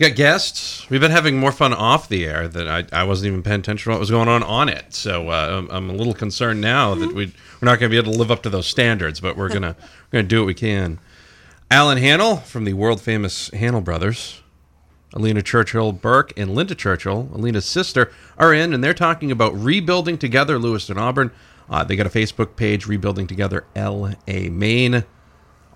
We got guests. We've been having more fun off the air that I, I wasn't even paying attention to what was going on on it. So uh, I'm, I'm, a little concerned now that we we're not going to be able to live up to those standards, but we're gonna we're gonna do what we can. Alan Hahnel from the world famous Hahnel brothers, Alina Churchill Burke and Linda Churchill, Alina's sister, are in, and they're talking about rebuilding together Lewiston Auburn. Uh, they got a Facebook page, Rebuilding Together LA Maine.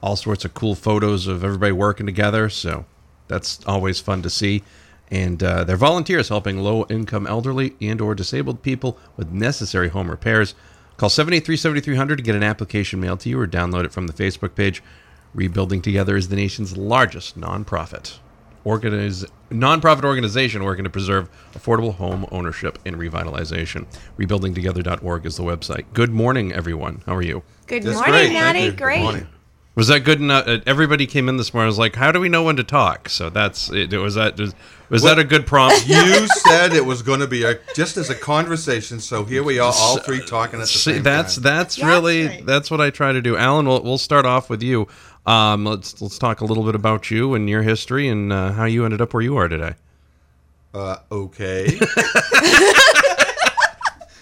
All sorts of cool photos of everybody working together. So that's always fun to see. And uh, they're volunteers helping low-income elderly and/or disabled people with necessary home repairs. Call 783-7300 to get an application mailed to you, or download it from the Facebook page. Rebuilding Together is the nation's largest nonprofit organize, nonprofit organization working to preserve affordable home ownership and revitalization. Rebuildingtogether.org is the website. Good morning, everyone. How are you? Good That's morning, great. Maddie. Great. Was that good enough? Uh, everybody came in this morning. I was like, "How do we know when to talk?" So that's it. Was that was, was well, that a good prompt? You said it was going to be a, just as a conversation. So here we are, all three talking at the See, same that's, time. That's that's really right. that's what I try to do. Alan, we'll we'll start off with you. Um, let's let's talk a little bit about you and your history and uh, how you ended up where you are today. Uh, okay.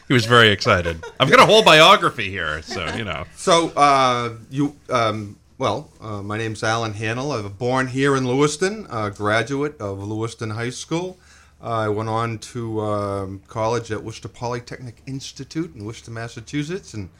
he was very excited. I've got a whole biography here, so you know. So uh, you um, well, uh, my name's Alan Hahnel. I was born here in Lewiston, a graduate of Lewiston High School. Uh, I went on to um, college at Worcester Polytechnic Institute in Worcester, Massachusetts, and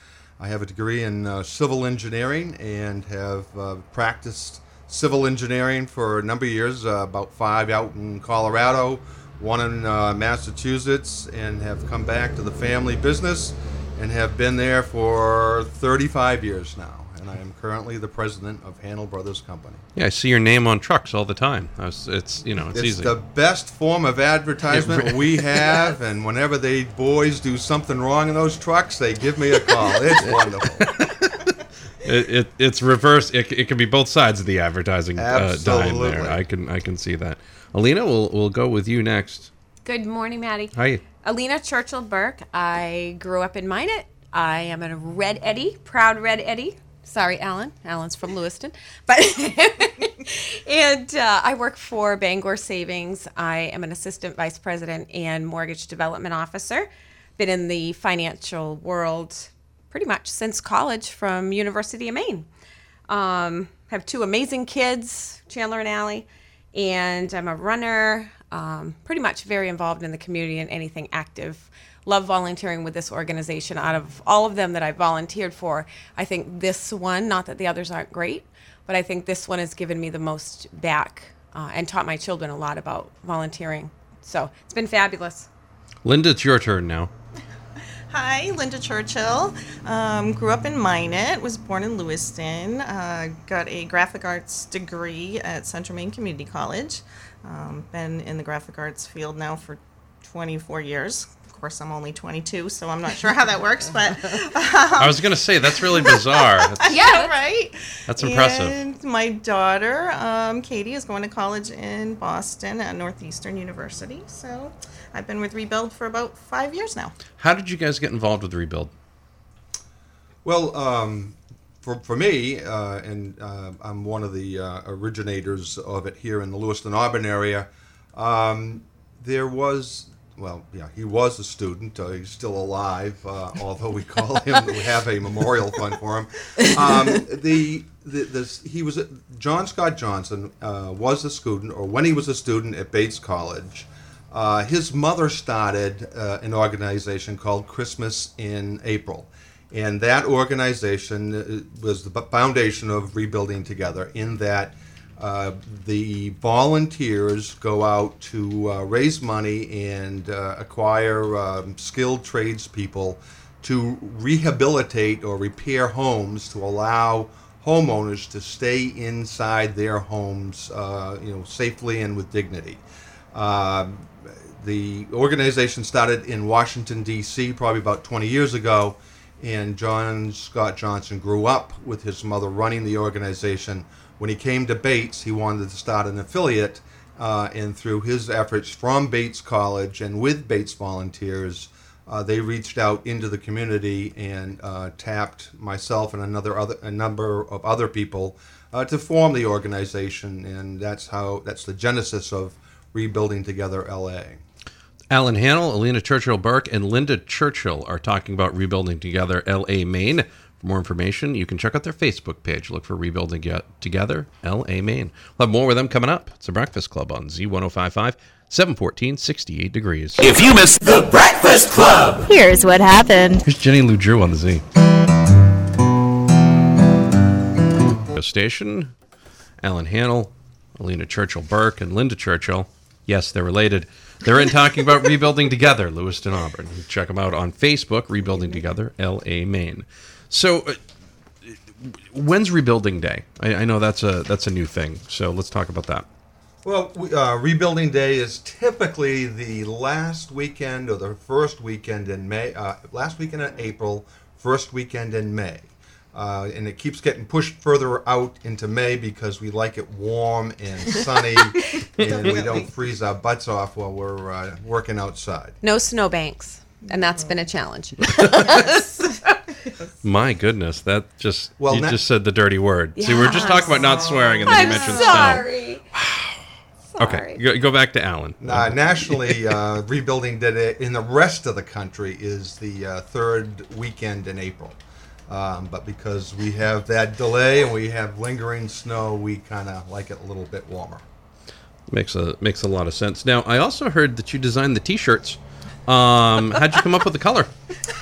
I have a degree in uh, civil engineering and have uh, practiced civil engineering for a number of years, uh, about five out in Colorado, one in uh, Massachusetts, and have come back to the family business and have been there for 35 years now and I am currently the president of Hahnel Brothers Company. Yeah, I see your name on trucks all the time. It's you know it's, it's easy. the best form of advertisement we have, and whenever the boys do something wrong in those trucks, they give me a call. It's wonderful. It, it, it's reverse. It, it can be both sides of the advertising uh, dime there. I can I can see that. Alina, we'll we'll go with you next. Good morning, Maddie. Hi. Alina Churchill Burke. I grew up in Minot. I am a Red Eddie, proud Red Eddie. Sorry, Alan. Alan's from Lewiston, but and uh, I work for Bangor Savings. I am an assistant vice president and mortgage development officer. Been in the financial world pretty much since college from University of Maine. Um, have two amazing kids, Chandler and Allie, and I'm a runner. Um, pretty much very involved in the community and anything active love volunteering with this organization. Out of all of them that I've volunteered for, I think this one, not that the others aren't great, but I think this one has given me the most back uh, and taught my children a lot about volunteering. So it's been fabulous. Linda, it's your turn now. Hi, Linda Churchill. Um, grew up in Minot, was born in Lewiston, uh, got a graphic arts degree at Central Maine Community College. Um, been in the graphic arts field now for 24 years course, I'm only 22, so I'm not sure how that works. But um, I was going to say that's really bizarre. That's, yeah, right. That's impressive. And my daughter, um, Katie, is going to college in Boston at Northeastern University. So I've been with Rebuild for about five years now. How did you guys get involved with Rebuild? Well, um, for, for me, uh, and uh, I'm one of the uh, originators of it here in the Lewiston Auburn area. Um, there was well, yeah, he was a student. Uh, he's still alive, uh, although we call him, we have a memorial fund for him. Um, the, the this, he was John Scott Johnson uh, was a student, or when he was a student at Bates College, uh, his mother started uh, an organization called Christmas in April. And that organization uh, was the foundation of Rebuilding Together, in that uh, the volunteers go out to uh, raise money and uh, acquire um, skilled tradespeople to rehabilitate or repair homes to allow homeowners to stay inside their homes, uh, you know, safely and with dignity. Um, the organization started in Washington D.C. probably about 20 years ago, and John Scott Johnson grew up with his mother running the organization. When he came to Bates, he wanted to start an affiliate, uh, and through his efforts from Bates College and with Bates volunteers, uh, they reached out into the community and uh, tapped myself and another other a number of other people uh, to form the organization, and that's how that's the genesis of Rebuilding Together LA. Alan Hahnel, Alina Churchill Burke, and Linda Churchill are talking about Rebuilding Together LA Maine. For more information, you can check out their Facebook page. Look for Rebuilding Ge- Together LA Maine. We'll have more with them coming up. It's the Breakfast Club on Z1055, 714, 68 degrees. If you missed The Breakfast Club, Here's what happened. Here's Jenny Lou Drew on the Z. Station, Alan Hahnel, Alina Churchill Burke, and Linda Churchill. Yes, they're related. They're in talking about rebuilding together, Lewiston, Auburn. Check them out on Facebook, Rebuilding Together, LA, Maine. So, uh, when's rebuilding day? I, I know that's a that's a new thing. So let's talk about that. Well, we- uh, Rebuilding Day is typically the last weekend or the first weekend in May, uh, last weekend in April, first weekend in May. Uh, and it keeps getting pushed further out into May because we like it warm and sunny and we don't freeze our butts off while we're uh, working outside. No snowbanks, and that's been a challenge. My goodness, that just Well, you na- just said the dirty word. See, we were just talking about not swearing, and then you mentioned sorry. snow. Okay, go, go back to Alan. Uh, nationally, uh, Rebuilding Day in the rest of the country is the uh, third weekend in April. Um, but because we have that delay and we have lingering snow, we kind of like it a little bit warmer. Makes a makes a lot of sense. Now, I also heard that you designed the T-shirts. Um, how'd you come up with the color?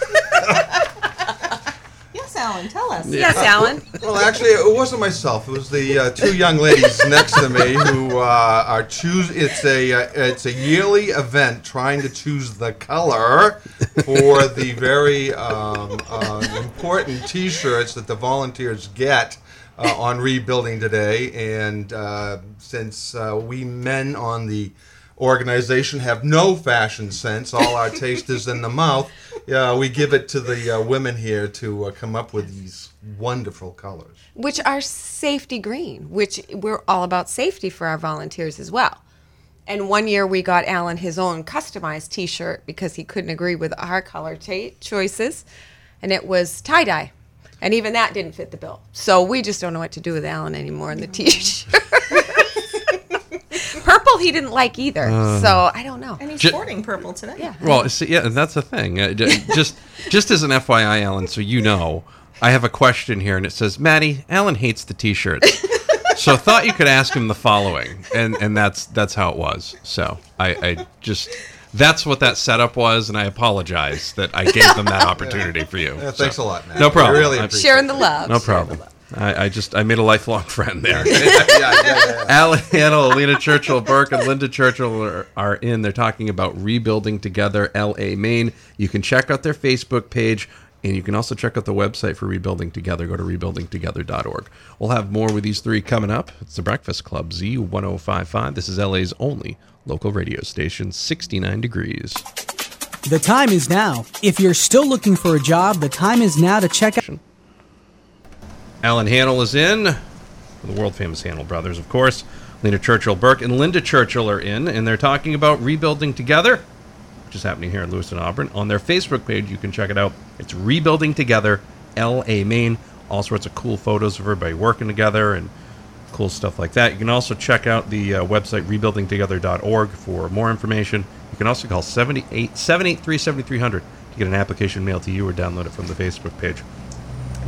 Yes, Alan, tell us. Yes, Alan. Well, actually, it wasn't myself. It was the uh, two young ladies next to me who uh, are choose. It's a uh, it's a yearly event trying to choose the color for the very um, uh, important T-shirts that the volunteers get. Uh, on rebuilding today, and uh, since uh, we men on the organization have no fashion sense, all our taste is in the mouth. Yeah, we give it to the uh, women here to uh, come up with these wonderful colors. which are safety green, which we're all about safety for our volunteers as well. And one year we got Alan his own customized T-shirt because he couldn't agree with our color ta choices, and it was tie dye, and even that didn't fit the bill. So we just don't know what to do with Alan anymore in the T-shirt. Purple he didn't like either, so I don't know. And he's Ju- sporting purple today. Yeah. Well, see, yeah, that's the thing. Uh, j- just just as an FYI, Alan, so you know, I have a question here, and it says, Maddie, Alan hates the T-shirts. so I thought you could ask him the following, and and that's that's how it was. So I, I just that's what that setup was, and I apologize that I gave them that opportunity for you. Yeah, thanks a lot, man. No problem. I really I- appreciate Sharing the love. No problem. I, I just I made a lifelong friend there. yeah, yeah, yeah, yeah. Alan Hahnel, Alina Churchill, Burke, and Linda Churchill are, are in. They're talking about rebuilding together LA Maine. You can check out their Facebook page, and you can also check out the website for Rebuilding Together. Go to rebuildingtogether.org. We'll have more with these three coming up. It's the Breakfast Club Z1055. This is LA's only local radio station, 69 degrees. The time is now. If you're still looking for a job, the time is now to check out. Alan Hahnel is in. The world famous Hahnel brothers, of course. Lena Churchill Burke and Linda Churchill are in, and they're talking about rebuilding together, which is happening here in Lewiston, Auburn. On their Facebook page, you can check it out. It's Rebuilding Together, LA Maine. All sorts of cool photos of everybody working together and cool stuff like that. You can also check out the uh, website rebuildingtogether.org for more information. You can also call 78 783 7300 to get an application mailed to you or download it from the Facebook page.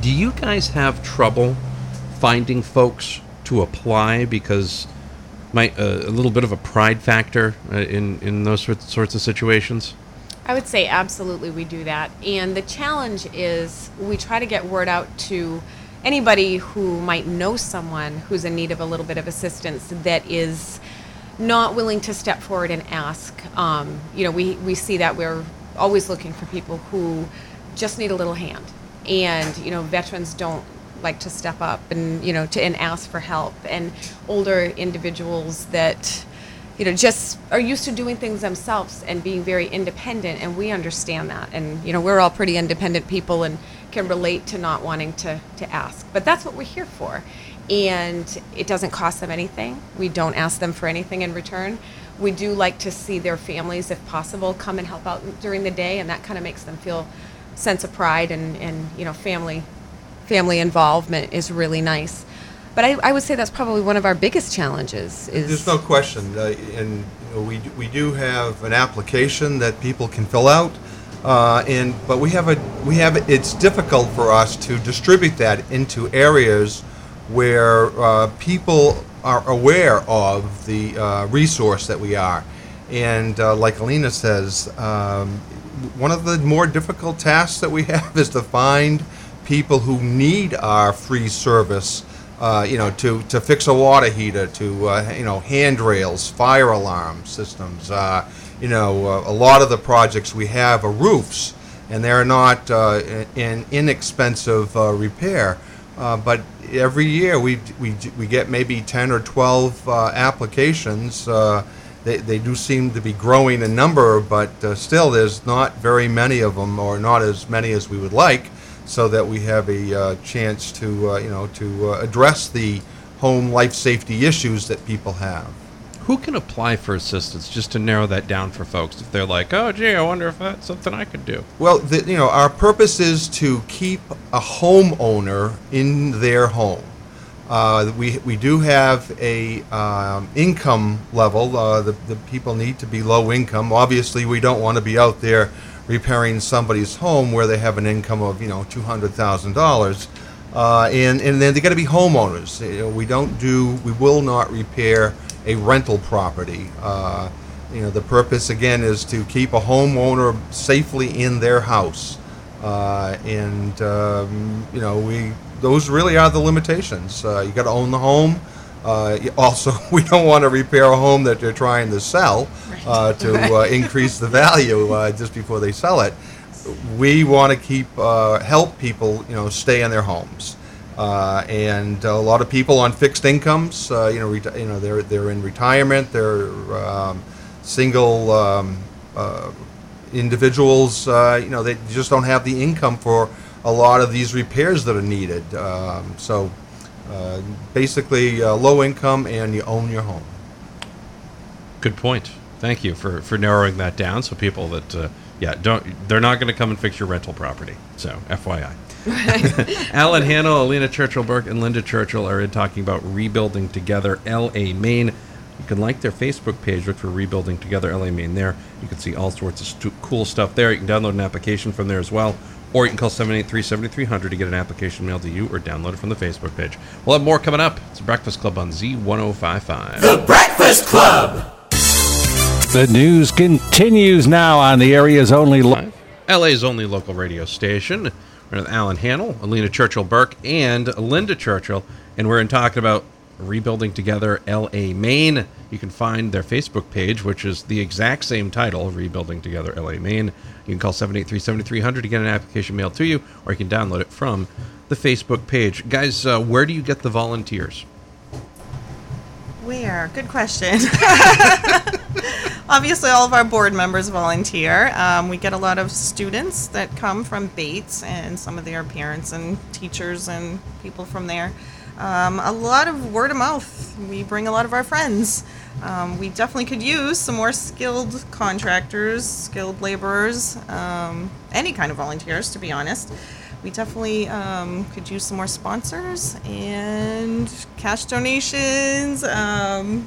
Do you guys have trouble finding folks to apply because my uh, a little bit of a pride factor uh, in in those sorts, of situations? I would say absolutely we do that. And the challenge is we try to get word out to anybody who might know someone who's in need of a little bit of assistance that is not willing to step forward and ask. Um, you know, we, we see that we're always looking for people who just need a little hand. And, you know, veterans don't like to step up and you know to and ask for help, and older individuals that you know just are used to doing things themselves and being very independent, and we understand that, and you know we're all pretty independent people and can relate to not wanting to to ask, but that's what we're here for, and it doesn't cost them anything. We don't ask them for anything in return. We do like to see their families, if possible, come and help out during the day, and that kind of makes them feel sense of pride and, and you know family family involvement is really nice. But I, I would say that's probably one of our biggest challenges. Is There's no question, uh, and you know, we we do have an application that people can fill out, uh, and but we have a we have it's difficult for us to distribute that into areas where uh, people are aware of the uh, resource that we are. And uh, like Alina says, um, one of the more difficult tasks that we have is to find people who need our free service. Uh, you know, to, to fix a water heater, to uh, you know, handrails, fire alarm systems. Uh, you know, uh, a lot of the projects we have are roofs, and they're not an inexpensive repair. Uh, but every year we, we, we get maybe 10 or 12 uh, applications. Uh, they, they do seem to be growing in number, but uh, still there's not very many of them, or not as many as we would like, so that we have a uh, chance to, uh, you know, to address the home life safety issues that people have. Who can apply for assistance just to narrow that down for folks? If they're like oh gee i wonder if that's something i could do. Well the, you know our purpose is to keep a homeowner in their home uh, we, we do have a um, income level. Uh, the, the people need to be low income. Obviously we don't want to be out there repairing somebody's home where they have an income of you know $200000 uh, and, and then they got to be homeowners. You know, we don't do we will not repair a rental property. Uh, you know, the purpose again is to keep a homeowner safely in their house, uh, and um, you know, we those really are the limitations. Uh, you got to own the home. Uh, also, we don't want to repair a home that they're trying to sell uh, to uh, increase the value just before they sell it. We want to keep help people, you know, stay in their homes. Uh, and a lot of people on fixed incomes, uh, you know, reti- you know, they're they're in retirement, they're um, single um, uh, individuals, uh, you know, they just don't have the income for a lot of these repairs that are needed. Um, so, uh, basically, uh, low income, and you own your home. Good point. Thank you for for narrowing that down, so people that yeah don't they're not going to come and fix your rental property. So, FYI. Alan Hahnel, Alina Churchill Burke, and Linda Churchill are in talking about rebuilding together LA Maine. You can like their Facebook page, look for Rebuilding Together LA Maine there. You can see all sorts of stu- cool stuff there. You can download an application from there as well. Or you can call 783 7300 to get an application mailed to you or download it from the Facebook page. We'll have more coming up. It's Breakfast Club on Z1055. The Breakfast Club! The news continues now on the area's only. Lo- LA's only local radio station with Alan Hahnel, Alina Churchill Burke, and Linda Churchill, and we're in talking about rebuilding together LA Maine. You can find their Facebook page, which is the exact same title, Rebuilding Together LA Maine. You can call 783 7300 to get an application mailed to you, or you can download it from the Facebook page. Guys, uh, where do you get the volunteers? Where? Good question. Obviously, all of our board members volunteer. Um, we get a lot of students that come from Bates and some of their parents and teachers and people from there. Um, a lot of word of mouth. We bring a lot of our friends. Um, we definitely could use some more skilled contractors, skilled laborers, um, any kind of volunteers, to be honest we definitely um, could use some more sponsors and cash donations, um,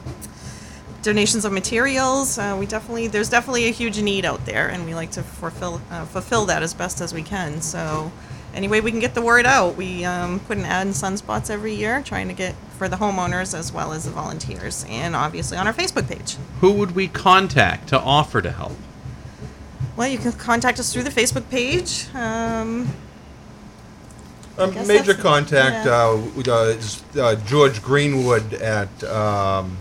donations of materials. Uh, we definitely there's definitely a huge need out there, and we like to fulfill uh, fulfill that as best as we can. So. Any way we can get the word out, we um, put an ad in Sunspots every year, trying to get for the homeowners as well as the volunteers, and obviously on our Facebook page. Who would we contact to offer to help? Well, you can contact us through the Facebook page. Um, a major contact yeah. uh, uh, is uh, George Greenwood at um,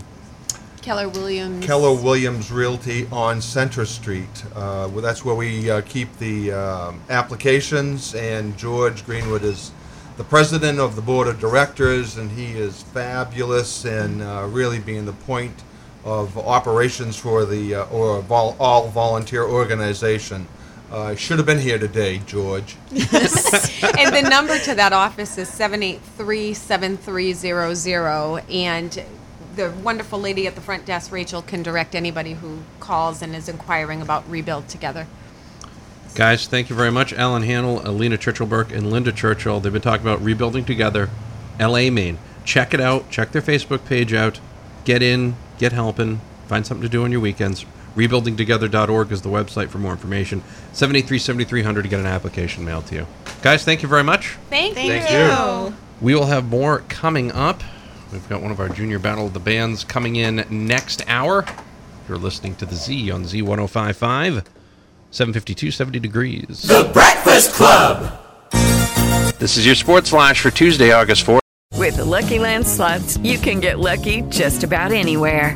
Keller Williams. Keller Williams Realty on Center Street. Uh, well, that's where we uh, keep the um, applications, and George Greenwood is the president of the board of directors, and he is fabulous and uh, really being the point of operations for the uh, or vol- all volunteer organization. Uh, should have been here today, George. and the number to that office is 783 7300. And the wonderful lady at the front desk, Rachel, can direct anybody who calls and is inquiring about Rebuild Together. Guys, thank you very much. Alan Hahnel, Alina Churchill Burke, and Linda Churchill. They've been talking about rebuilding together, LA, Maine. Check it out. Check their Facebook page out. Get in, get helping, find something to do on your weekends. Rebuildingtogether.org is the website for more information. 783 7300 to get an application mailed to you. Guys, thank you very much. Thank, Thank you. you. We will have more coming up. We've got one of our junior battle of the bands coming in next hour. You're listening to the Z on Z1055, 752, 70 degrees. The Breakfast Club. This is your sports flash for Tuesday, August 4th. With the Lucky Land slots, you can get lucky just about anywhere.